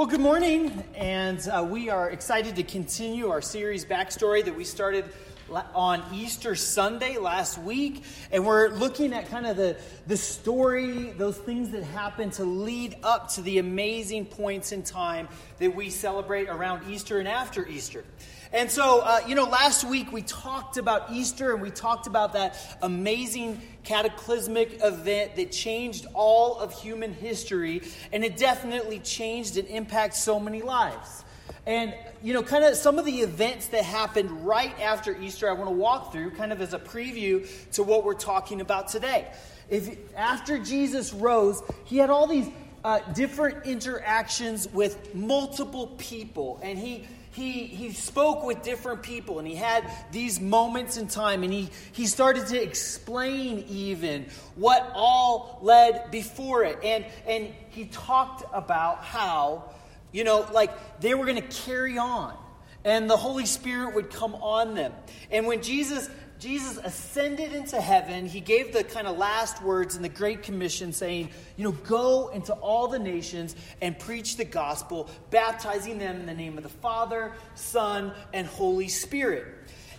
Well, good morning, and uh, we are excited to continue our series backstory that we started on Easter Sunday last week. And we're looking at kind of the, the story, those things that happen to lead up to the amazing points in time that we celebrate around Easter and after Easter. And so, uh, you know, last week we talked about Easter and we talked about that amazing cataclysmic event that changed all of human history. And it definitely changed and impacted so many lives. And, you know, kind of some of the events that happened right after Easter, I want to walk through kind of as a preview to what we're talking about today. If, after Jesus rose, he had all these uh, different interactions with multiple people. And he he, he spoke with different people and he had these moments in time and he, he started to explain even what all led before it. And, and he talked about how, you know, like they were going to carry on and the Holy Spirit would come on them. And when Jesus Jesus ascended into heaven, he gave the kind of last words in the Great Commission saying, you know, go into all the nations and preach the gospel, baptizing them in the name of the Father, Son, and Holy Spirit.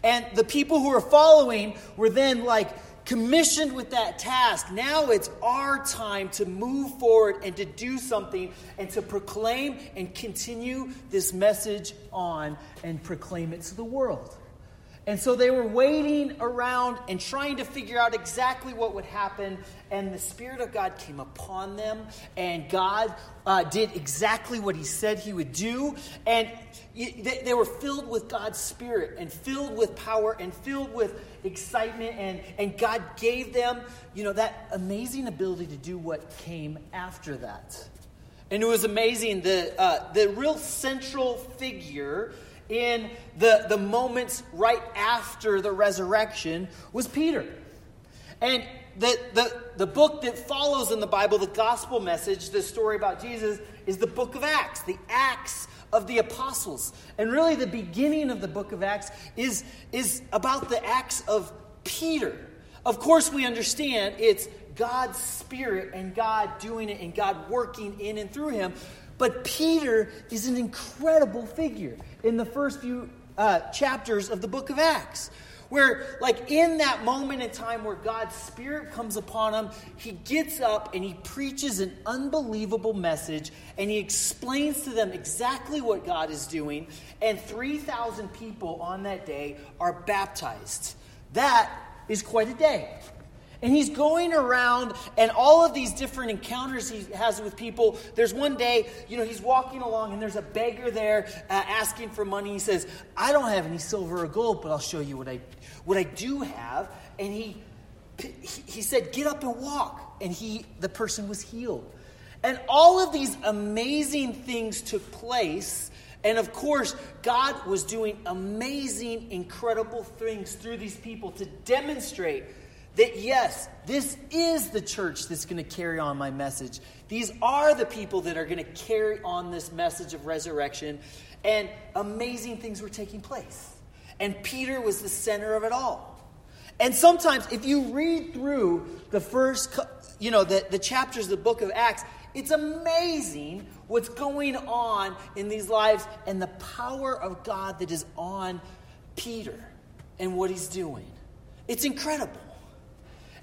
And the people who were following were then like commissioned with that task. Now it's our time to move forward and to do something and to proclaim and continue this message on and proclaim it to the world. And so they were waiting around and trying to figure out exactly what would happen. And the Spirit of God came upon them, and God uh, did exactly what He said He would do. And they, they were filled with God's Spirit, and filled with power, and filled with excitement. And, and God gave them, you know, that amazing ability to do what came after that. And it was amazing. The, uh, the real central figure in the, the moments right after the resurrection was Peter. And the, the, the book that follows in the Bible, the gospel message, the story about Jesus, is the book of Acts, the Acts of the apostles. And really, the beginning of the book of Acts is, is about the Acts of Peter. Of course, we understand it's God's Spirit and God doing it and God working in and through him. But Peter is an incredible figure in the first few uh, chapters of the book of Acts. Where, like, in that moment in time where God's Spirit comes upon him, he gets up and he preaches an unbelievable message and he explains to them exactly what God is doing. And 3,000 people on that day are baptized. That is quite a day. And he's going around and all of these different encounters he has with people. There's one day, you know, he's walking along and there's a beggar there uh, asking for money. He says, I don't have any silver or gold, but I'll show you what I, what I do have. And he, he said, Get up and walk. And he, the person was healed. And all of these amazing things took place. And of course, God was doing amazing, incredible things through these people to demonstrate that yes, this is the church that's going to carry on my message. These are the people that are going to carry on this message of resurrection. And amazing things were taking place. And Peter was the center of it all. And sometimes, if you read through the first, you know, the, the chapters of the book of Acts, it's amazing what's going on in these lives and the power of God that is on Peter and what he's doing. It's incredible.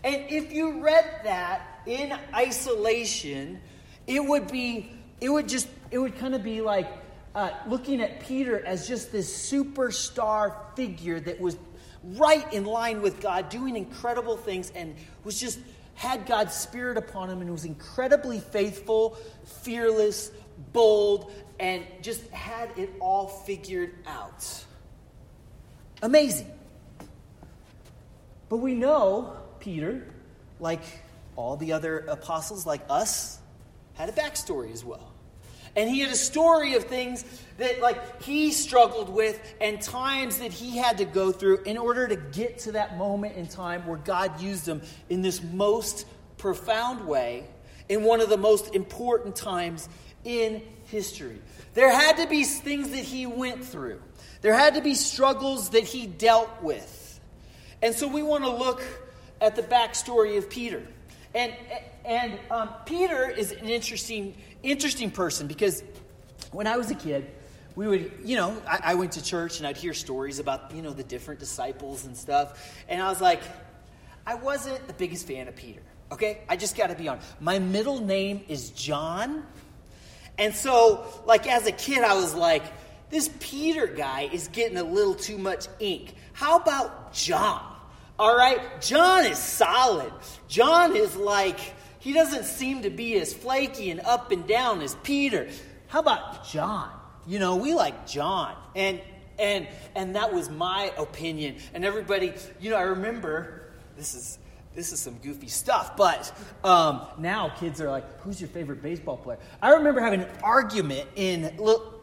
And if you read that in isolation, it would be, it would just, it would kind of be like uh, looking at Peter as just this superstar figure that was right in line with God, doing incredible things, and was just had God's Spirit upon him and was incredibly faithful, fearless, bold, and just had it all figured out. Amazing. But we know Peter, like all the other apostles, like us, had a backstory as well. And he had a story of things that, like, he struggled with and times that he had to go through in order to get to that moment in time where God used him in this most profound way in one of the most important times in history. There had to be things that he went through, there had to be struggles that he dealt with. And so we want to look at the backstory of Peter. And, and um, Peter is an interesting, interesting person because when I was a kid, we would, you know, I, I, went to church and I'd hear stories about, you know, the different disciples and stuff. And I was like, I wasn't the biggest fan of Peter. Okay? I just got to be honest. My middle name is John. And so, like, as a kid, I was like, this Peter guy is getting a little too much ink. How about John? All right? John is solid. John is like, he doesn't seem to be as flaky and up and down as Peter. How about John? You know, we like John. And and and that was my opinion. And everybody, you know, I remember this is this is some goofy stuff. But um, now kids are like, who's your favorite baseball player? I remember having an argument in,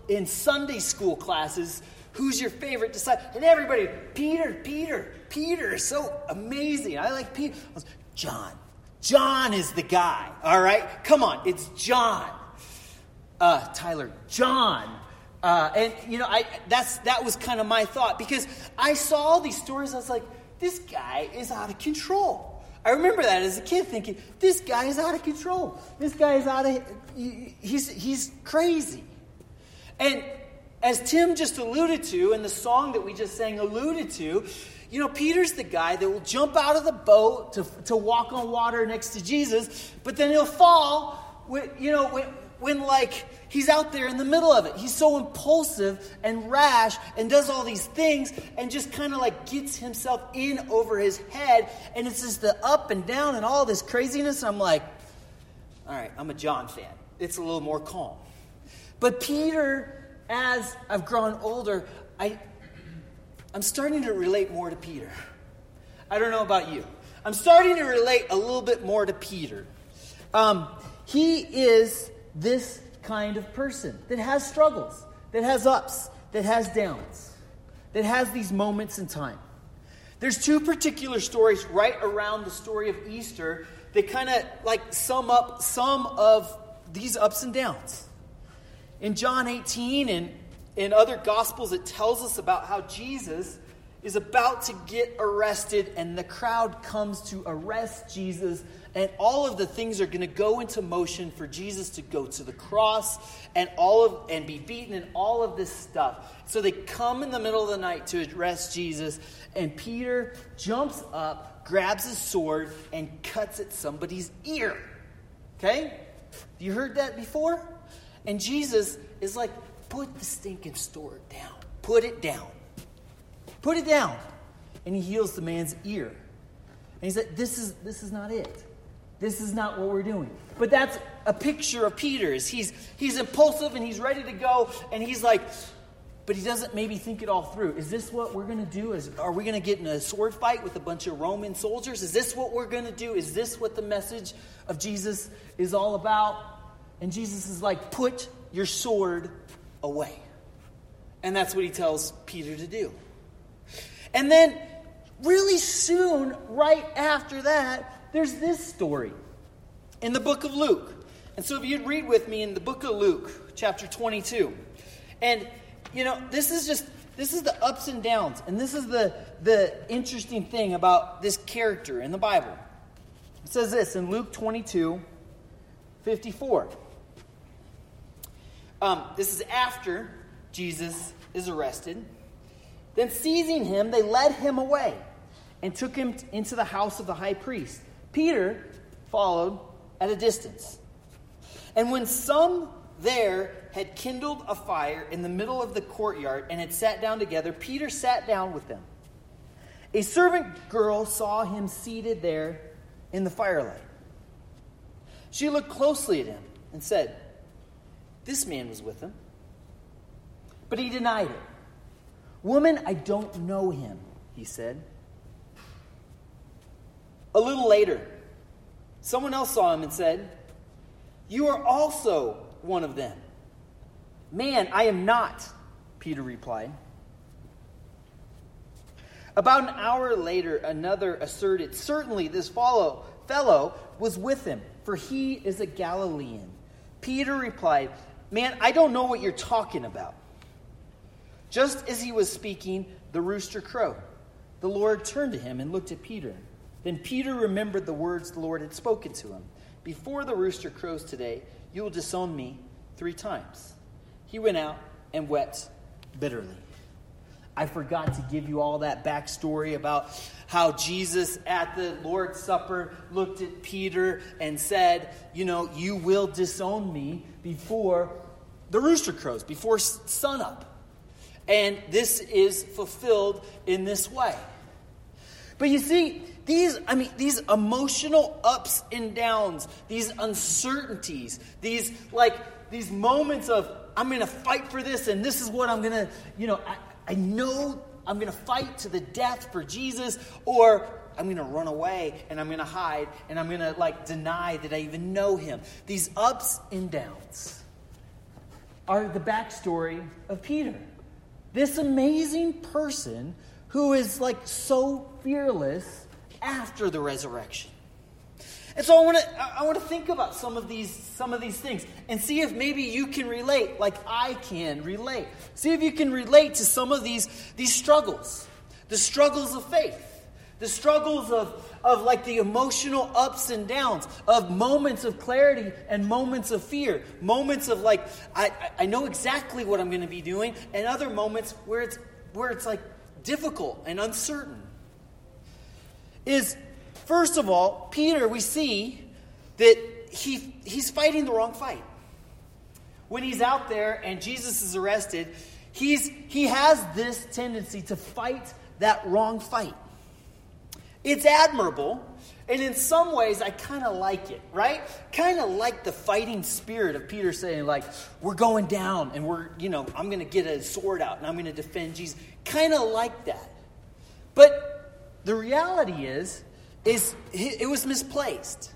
in Sunday school classes. Who's your favorite disciple? And everybody, Peter, Peter, Peter is so amazing. I like Peter. I was, John. John is the guy. All right? Come on, it's John. Uh, Tyler, John. Uh, and you know, I that's that was kind of my thought because I saw all these stories. I was like, this guy is out of control. I remember that as a kid thinking, this guy is out of control. This guy is out of, he's, he's crazy. And as Tim just alluded to, and the song that we just sang alluded to, you know, Peter's the guy that will jump out of the boat to, to walk on water next to Jesus, but then he'll fall, when, you know, when, when like he's out there in the middle of it. He's so impulsive and rash and does all these things and just kind of like gets himself in over his head. And it's just the up and down and all this craziness. I'm like, all right, I'm a John fan. It's a little more calm. But Peter, as I've grown older, I, I'm starting to relate more to Peter. I don't know about you. I'm starting to relate a little bit more to Peter. Um, he is this kind of person that has struggles, that has ups, that has downs, that has these moments in time. There's two particular stories right around the story of Easter that kind of like sum up some of these ups and downs. In John 18 and in other gospels, it tells us about how Jesus is about to get arrested, and the crowd comes to arrest Jesus and all of the things are going to go into motion for Jesus to go to the cross and all of and be beaten and all of this stuff. So they come in the middle of the night to arrest Jesus and Peter jumps up, grabs his sword and cuts at somebody's ear. Okay? You heard that before? And Jesus is like, "Put the stinking sword down. Put it down. Put it down." And he heals the man's ear. And he said, "This is this is not it." This is not what we're doing. But that's a picture of Peter's. He's, he's impulsive and he's ready to go, and he's like, but he doesn't maybe think it all through. Is this what we're going to do? Is, are we going to get in a sword fight with a bunch of Roman soldiers? Is this what we're going to do? Is this what the message of Jesus is all about? And Jesus is like, put your sword away. And that's what he tells Peter to do. And then, really soon, right after that, there's this story in the book of Luke. And so if you'd read with me in the book of Luke, chapter 22. And, you know, this is just, this is the ups and downs. And this is the, the interesting thing about this character in the Bible. It says this in Luke 22, 54. Um, this is after Jesus is arrested. Then, seizing him, they led him away and took him into the house of the high priest. Peter followed at a distance. And when some there had kindled a fire in the middle of the courtyard and had sat down together, Peter sat down with them. A servant girl saw him seated there in the firelight. She looked closely at him and said, This man was with him. But he denied it. Woman, I don't know him, he said. A little later, someone else saw him and said, You are also one of them. Man, I am not, Peter replied. About an hour later, another asserted, Certainly this fellow was with him, for he is a Galilean. Peter replied, Man, I don't know what you're talking about. Just as he was speaking, the rooster crowed. The Lord turned to him and looked at Peter. Then Peter remembered the words the Lord had spoken to him Before the rooster crows today, you will disown me three times. he went out and wept bitterly. I forgot to give you all that backstory about how Jesus at the Lord's Supper looked at Peter and said, You know, you will disown me before the rooster crows, before sunup. And this is fulfilled in this way. But you see, these, I mean, these emotional ups and downs, these uncertainties, these like these moments of I'm going to fight for this, and this is what I'm going to, you know, I, I know I'm going to fight to the death for Jesus, or I'm going to run away and I'm going to hide and I'm going to like deny that I even know him. These ups and downs are the backstory of Peter. This amazing person who is like so fearless after the resurrection. And so I want to I want to think about some of these some of these things and see if maybe you can relate like I can relate. See if you can relate to some of these these struggles. The struggles of faith. The struggles of of like the emotional ups and downs, of moments of clarity and moments of fear, moments of like I, I know exactly what I'm going to be doing, and other moments where it's where it's like difficult and uncertain. Is First of all, Peter, we see that he, he's fighting the wrong fight. When he's out there and Jesus is arrested, he's, he has this tendency to fight that wrong fight. It's admirable, and in some ways, I kind of like it, right? Kind of like the fighting spirit of Peter saying, like, we're going down and we're, you know, I'm going to get a sword out and I'm going to defend Jesus. Kind of like that. But the reality is, is it was misplaced.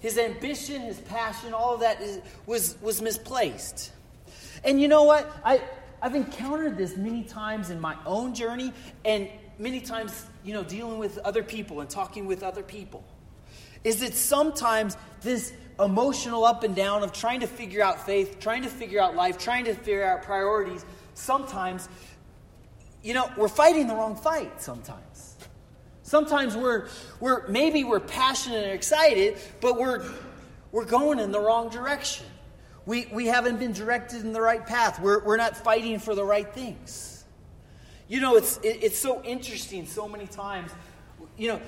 His ambition, his passion, all of that is, was, was misplaced. And you know what? I, I've encountered this many times in my own journey and many times, you know, dealing with other people and talking with other people. Is that sometimes this emotional up and down of trying to figure out faith, trying to figure out life, trying to figure out priorities, sometimes, you know, we're fighting the wrong fight sometimes. Sometimes we're, we're maybe we're passionate and excited, but we're, we're going in the wrong direction. We, we haven't been directed in the right path. We're, we're not fighting for the right things. You know, it's, it, it's so interesting so many times. You know,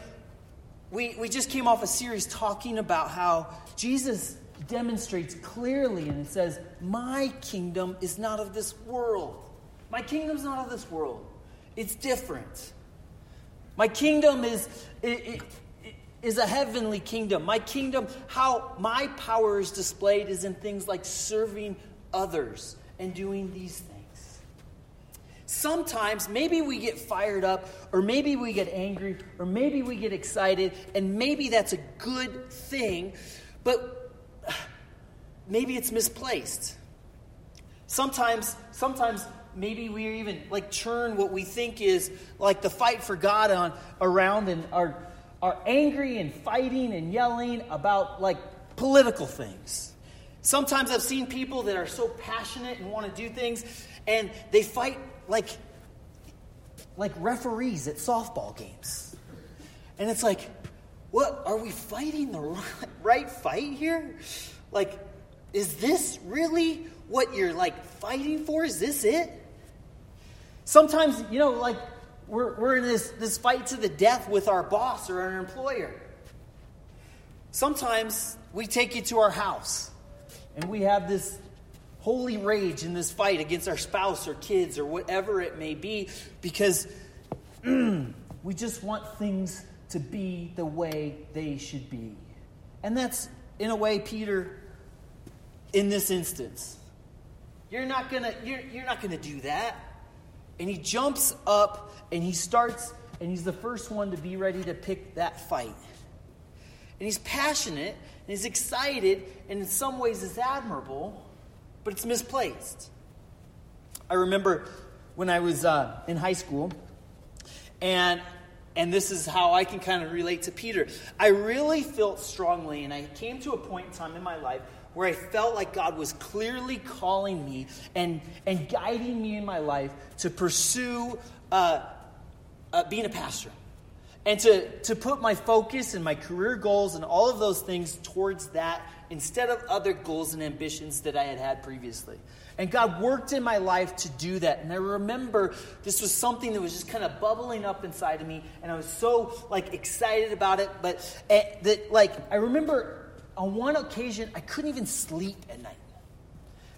we, we just came off a series talking about how Jesus demonstrates clearly, and it says, My kingdom is not of this world. My kingdom's not of this world. It's different. My kingdom is, is a heavenly kingdom. My kingdom, how my power is displayed is in things like serving others and doing these things. Sometimes maybe we get fired up, or maybe we get angry, or maybe we get excited, and maybe that's a good thing, but maybe it's misplaced. Sometimes, sometimes maybe we even like turn what we think is like the fight for God on around and are are angry and fighting and yelling about like political things. Sometimes I've seen people that are so passionate and want to do things and they fight like like referees at softball games. And it's like, what are we fighting the right fight here? Like is this really what you're like fighting for? Is this it? Sometimes, you know, like we're, we're in this, this fight to the death with our boss or our employer. Sometimes we take it to our house and we have this holy rage in this fight against our spouse or kids or whatever it may be because mm, we just want things to be the way they should be. And that's, in a way, Peter in this instance. You're not gonna, you're, you're not gonna do that. And he jumps up and he starts, and he's the first one to be ready to pick that fight. And he's passionate and he's excited, and in some ways it's admirable, but it's misplaced. I remember when I was uh, in high school, and and this is how I can kind of relate to Peter. I really felt strongly, and I came to a point in time in my life where I felt like God was clearly calling me and, and guiding me in my life to pursue uh, uh, being a pastor. and to, to put my focus and my career goals and all of those things towards that instead of other goals and ambitions that I had had previously. And God worked in my life to do that. And I remember this was something that was just kind of bubbling up inside of me. And I was so like excited about it. But uh, that like I remember on one occasion I couldn't even sleep at night.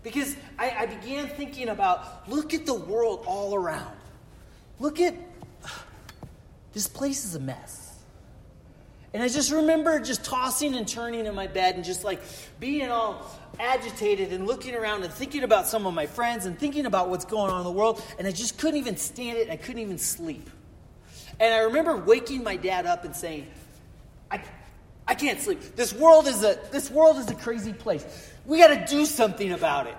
Because I, I began thinking about look at the world all around. Look at this place is a mess. And I just remember just tossing and turning in my bed and just like being all agitated and looking around and thinking about some of my friends and thinking about what's going on in the world. And I just couldn't even stand it. I couldn't even sleep. And I remember waking my dad up and saying, I, I can't sleep. This world is a this world is a crazy place. We got to do something about it.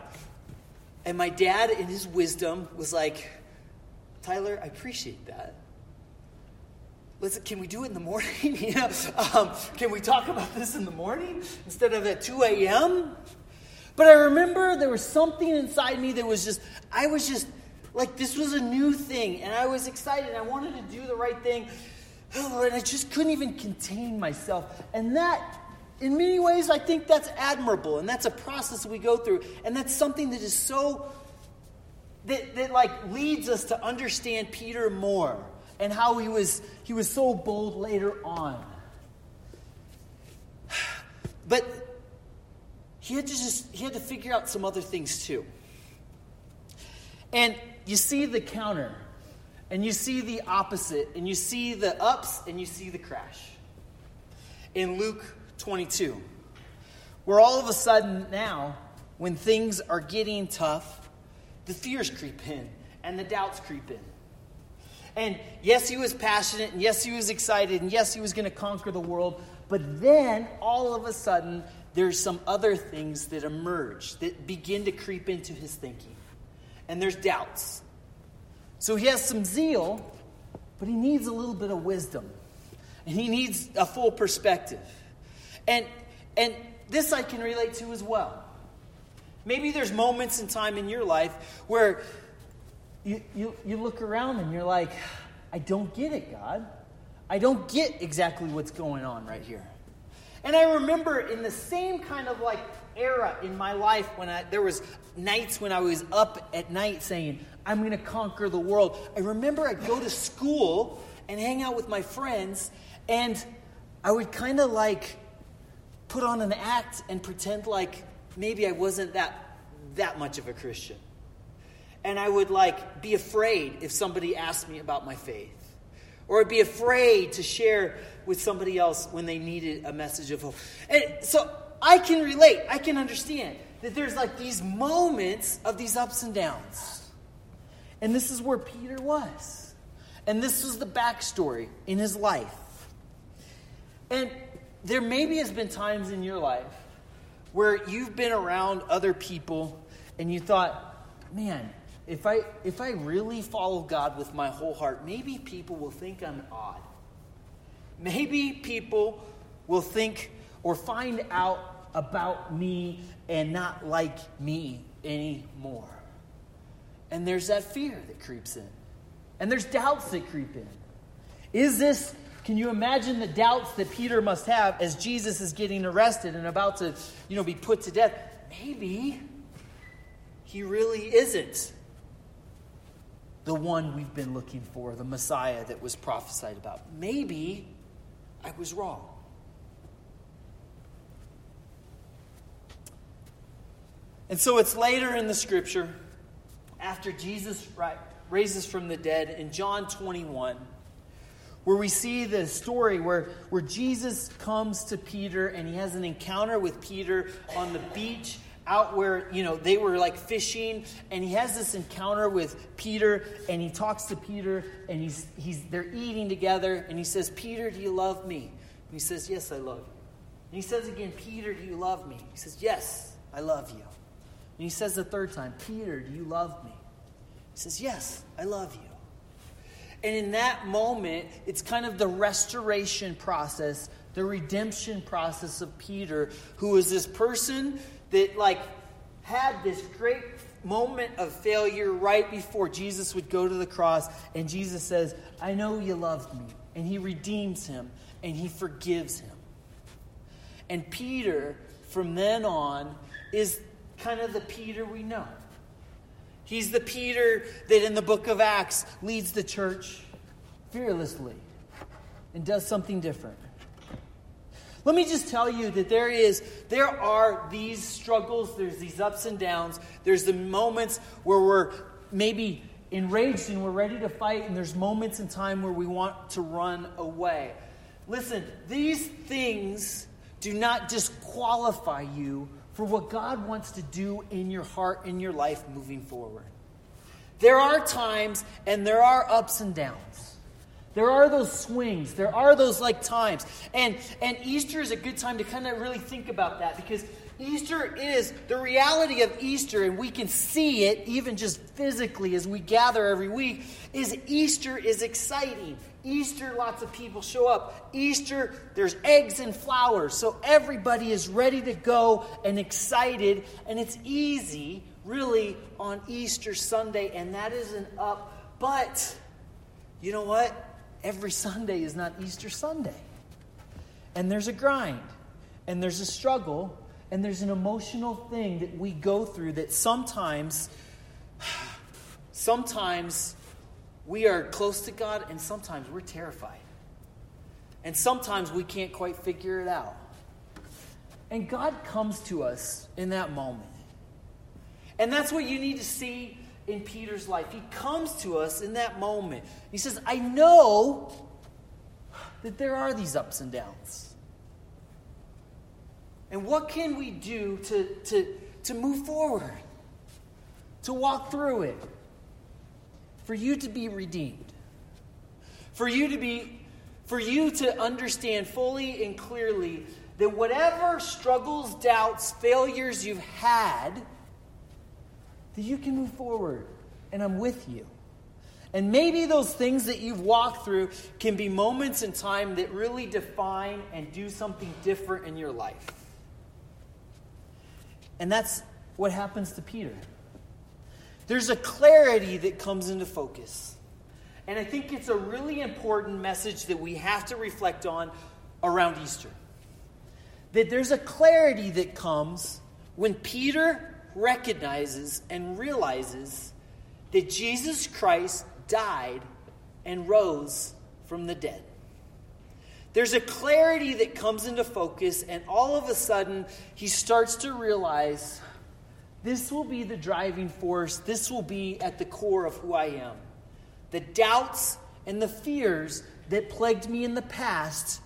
And my dad, in his wisdom, was like, Tyler, I appreciate that. Listen, can we do it in the morning? you know, um, can we talk about this in the morning instead of at 2 a.m.? But I remember there was something inside me that was just, I was just like, this was a new thing, and I was excited. I wanted to do the right thing, and I just couldn't even contain myself. And that, in many ways, I think that's admirable, and that's a process we go through, and that's something that is so, that, that like leads us to understand Peter more and how he was, he was so bold later on. But he had to just he had to figure out some other things too. And you see the counter, and you see the opposite, and you see the ups and you see the crash. In Luke 22, where all of a sudden now, when things are getting tough, the fears creep in and the doubts creep in. And yes, he was passionate, and yes, he was excited, and yes, he was going to conquer the world. But then, all of a sudden, there's some other things that emerge that begin to creep into his thinking. And there's doubts. So he has some zeal, but he needs a little bit of wisdom. And he needs a full perspective. And, and this I can relate to as well. Maybe there's moments in time in your life where you, you, you look around and you're like, I don't get it, God. I don't get exactly what's going on right here. And I remember in the same kind of like era in my life when I, there was nights when I was up at night saying, I'm going to conquer the world. I remember I'd go to school and hang out with my friends, and I would kind of like put on an act and pretend like maybe I wasn't that, that much of a Christian and I would like be afraid if somebody asked me about my faith. Or be afraid to share with somebody else when they needed a message of hope. And so I can relate, I can understand that there's like these moments of these ups and downs. And this is where Peter was. And this was the backstory in his life. And there maybe has been times in your life where you've been around other people and you thought, man, if I if I really follow God with my whole heart, maybe people will think I'm odd. Maybe people will think or find out about me and not like me anymore. And there's that fear that creeps in. And there's doubts that creep in. Is this can you imagine the doubts that Peter must have as Jesus is getting arrested and about to, you know, be put to death? Maybe he really isn't the one we've been looking for, the Messiah that was prophesied about. Maybe I was wrong. And so it's later in the scripture, after Jesus raises from the dead in John 21, where we see the story where, where Jesus comes to Peter and he has an encounter with Peter on the beach out where, you know, they were like fishing, and he has this encounter with Peter, and he talks to Peter, and he's, he's, they're eating together, and he says, Peter, do you love me? And he says, Yes, I love you. And he says again, Peter, do you love me? He says, Yes, I love you. And he says the third time, Peter, do you love me? He says, Yes, I love you. And in that moment, it's kind of the restoration process, the redemption process of Peter, who is this person that like had this great moment of failure right before Jesus would go to the cross and Jesus says, "I know you loved me and he redeems him and he forgives him. And Peter, from then on, is kind of the Peter we know. He's the Peter that in the book of Acts leads the church fearlessly and does something different. Let me just tell you that there is there are these struggles, there's these ups and downs, there's the moments where we're maybe enraged and we're ready to fight and there's moments in time where we want to run away. Listen, these things do not disqualify you for what God wants to do in your heart, in your life moving forward. There are times and there are ups and downs. There are those swings. There are those like times. And and Easter is a good time to kind of really think about that because Easter is the reality of Easter, and we can see it even just physically as we gather every week, is Easter is exciting. Easter, lots of people show up. Easter, there's eggs and flowers. So everybody is ready to go and excited. And it's easy, really, on Easter Sunday, and that isn't up. But you know what? Every Sunday is not Easter Sunday. And there's a grind, and there's a struggle, and there's an emotional thing that we go through that sometimes, sometimes we are close to God, and sometimes we're terrified. And sometimes we can't quite figure it out. And God comes to us in that moment. And that's what you need to see in Peter's life. He comes to us in that moment. He says, I know that there are these ups and downs. And what can we do to, to, to move forward, to walk through it? For you to be redeemed, for you to be, for you to understand fully and clearly that whatever struggles, doubts, failures you've had, that you can move forward, and I'm with you. And maybe those things that you've walked through can be moments in time that really define and do something different in your life. And that's what happens to Peter. There's a clarity that comes into focus. And I think it's a really important message that we have to reflect on around Easter. That there's a clarity that comes when Peter recognizes and realizes that Jesus Christ died and rose from the dead. There's a clarity that comes into focus, and all of a sudden, he starts to realize this will be the driving force. This will be at the core of who I am. The doubts and the fears that plagued me in the past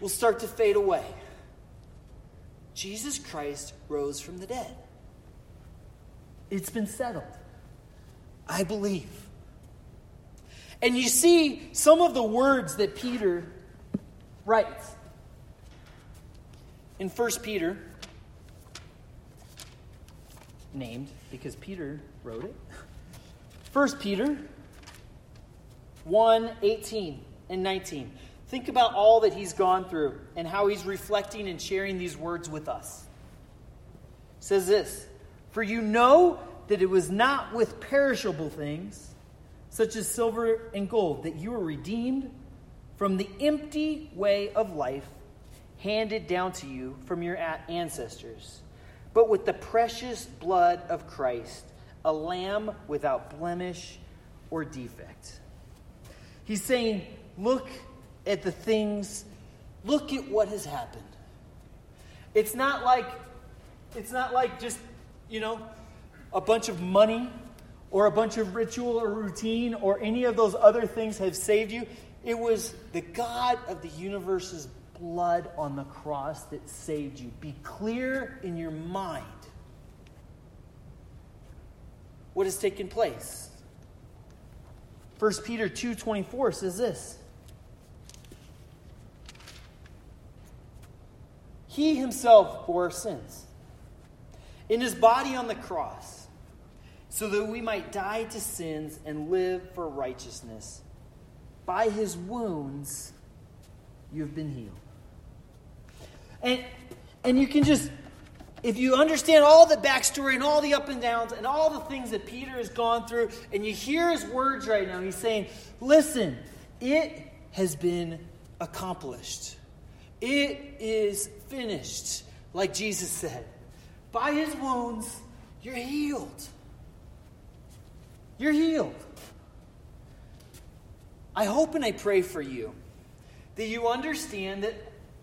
will start to fade away. Jesus Christ rose from the dead. It's been settled. I believe. And you see some of the words that Peter writes. In 1 Peter named because Peter wrote it. 1 Peter 1 18 and 19. Think about all that he's gone through and how he's reflecting and sharing these words with us. It says this For you know that it was not with perishable things, such as silver and gold, that you were redeemed from the empty way of life handed down to you from your ancestors but with the precious blood of Christ, a lamb without blemish or defect. He's saying, look at the things, look at what has happened. It's not like it's not like just, you know, a bunch of money or a bunch of ritual or routine or any of those other things have saved you. It was the God of the universe's blood on the cross that saved you. Be clear in your mind what has taken place. 1 Peter 2:24 says this. He himself bore our sins in his body on the cross so that we might die to sins and live for righteousness. By his wounds you have been healed. And, and you can just, if you understand all the backstory and all the up and downs and all the things that Peter has gone through, and you hear his words right now, he's saying, Listen, it has been accomplished. It is finished, like Jesus said. By his wounds, you're healed. You're healed. I hope and I pray for you that you understand that,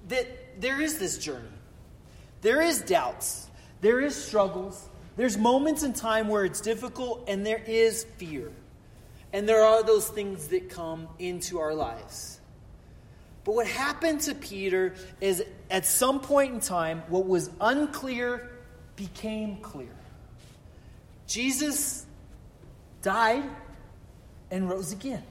that there is this journey. There is doubts. There is struggles. There's moments in time where it's difficult and there is fear. And there are those things that come into our lives. But what happened to Peter is at some point in time, what was unclear became clear. Jesus died and rose again.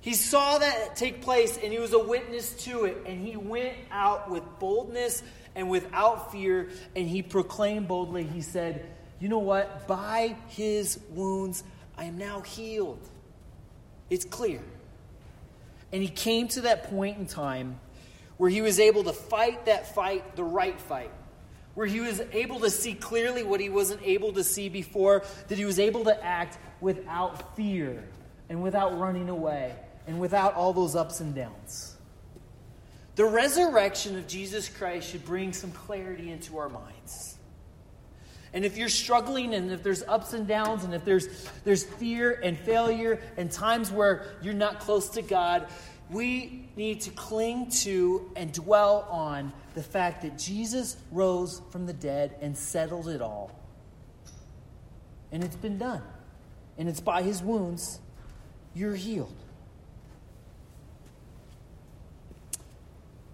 He saw that take place and he was a witness to it. And he went out with boldness and without fear and he proclaimed boldly, he said, You know what? By his wounds, I am now healed. It's clear. And he came to that point in time where he was able to fight that fight, the right fight, where he was able to see clearly what he wasn't able to see before, that he was able to act without fear and without running away and without all those ups and downs. The resurrection of Jesus Christ should bring some clarity into our minds. And if you're struggling and if there's ups and downs and if there's there's fear and failure and times where you're not close to God, we need to cling to and dwell on the fact that Jesus rose from the dead and settled it all. And it's been done. And it's by his wounds you're healed.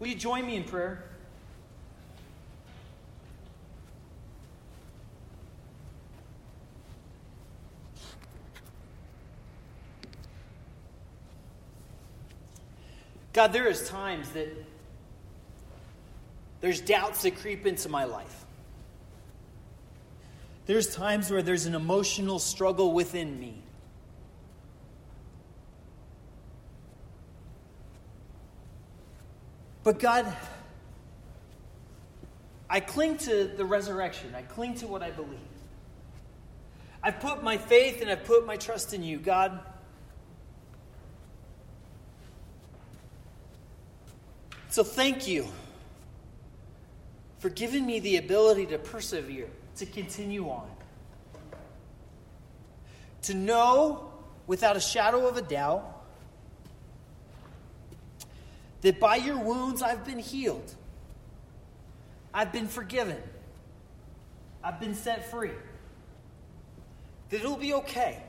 Will you join me in prayer? God, there is times that there's doubts that creep into my life. There's times where there's an emotional struggle within me. But God, I cling to the resurrection. I cling to what I believe. I've put my faith and I've put my trust in you, God. So thank you for giving me the ability to persevere, to continue on, to know without a shadow of a doubt that by your wounds I've been healed, I've been forgiven, I've been set free, that it'll be okay.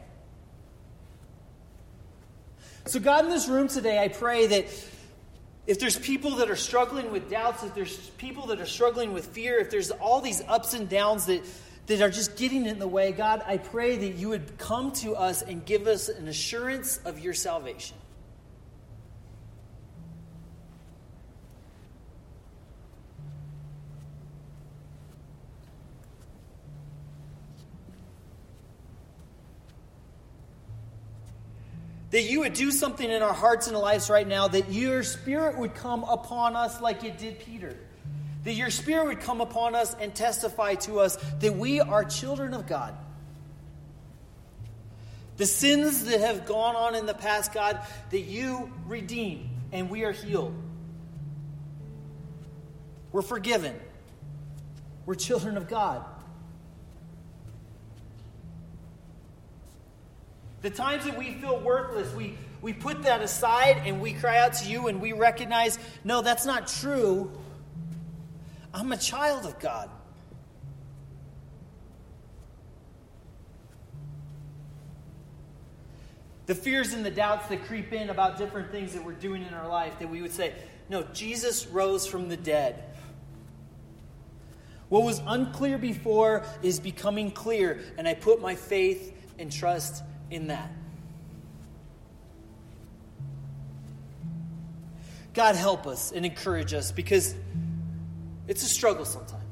So, God, in this room today, I pray that if there's people that are struggling with doubts, if there's people that are struggling with fear, if there's all these ups and downs that, that are just getting in the way, God, I pray that you would come to us and give us an assurance of your salvation. That you would do something in our hearts and lives right now, that your spirit would come upon us like it did Peter. That your spirit would come upon us and testify to us that we are children of God. The sins that have gone on in the past, God, that you redeem and we are healed. We're forgiven. We're children of God. The times that we feel worthless, we, we put that aside and we cry out to you and we recognize, no, that's not true. I'm a child of God. The fears and the doubts that creep in about different things that we're doing in our life, that we would say, no, Jesus rose from the dead. What was unclear before is becoming clear, and I put my faith and trust in that. God help us and encourage us because it's a struggle sometimes.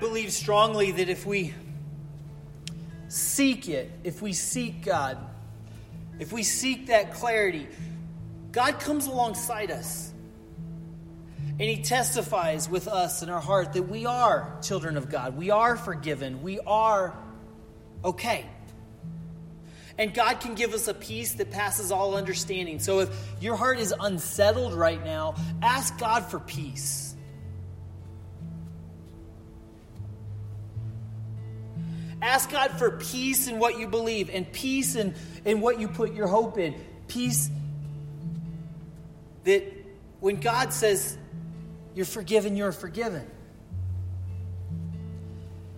Believe strongly that if we seek it, if we seek God, if we seek that clarity, God comes alongside us. And He testifies with us in our heart that we are children of God. We are forgiven. We are okay. And God can give us a peace that passes all understanding. So if your heart is unsettled right now, ask God for peace. Ask God for peace in what you believe and peace in, in what you put your hope in. Peace that when God says, You're forgiven, you're forgiven.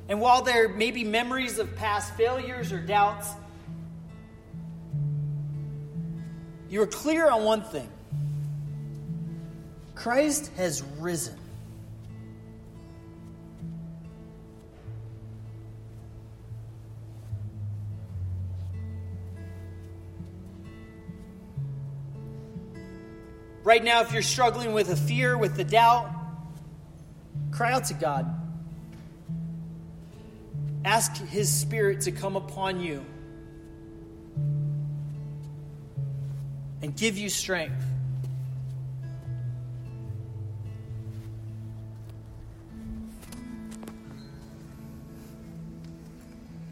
And while there may be memories of past failures or doubts, you are clear on one thing Christ has risen. Right now, if you're struggling with a fear, with the doubt, cry out to God. Ask His Spirit to come upon you and give you strength.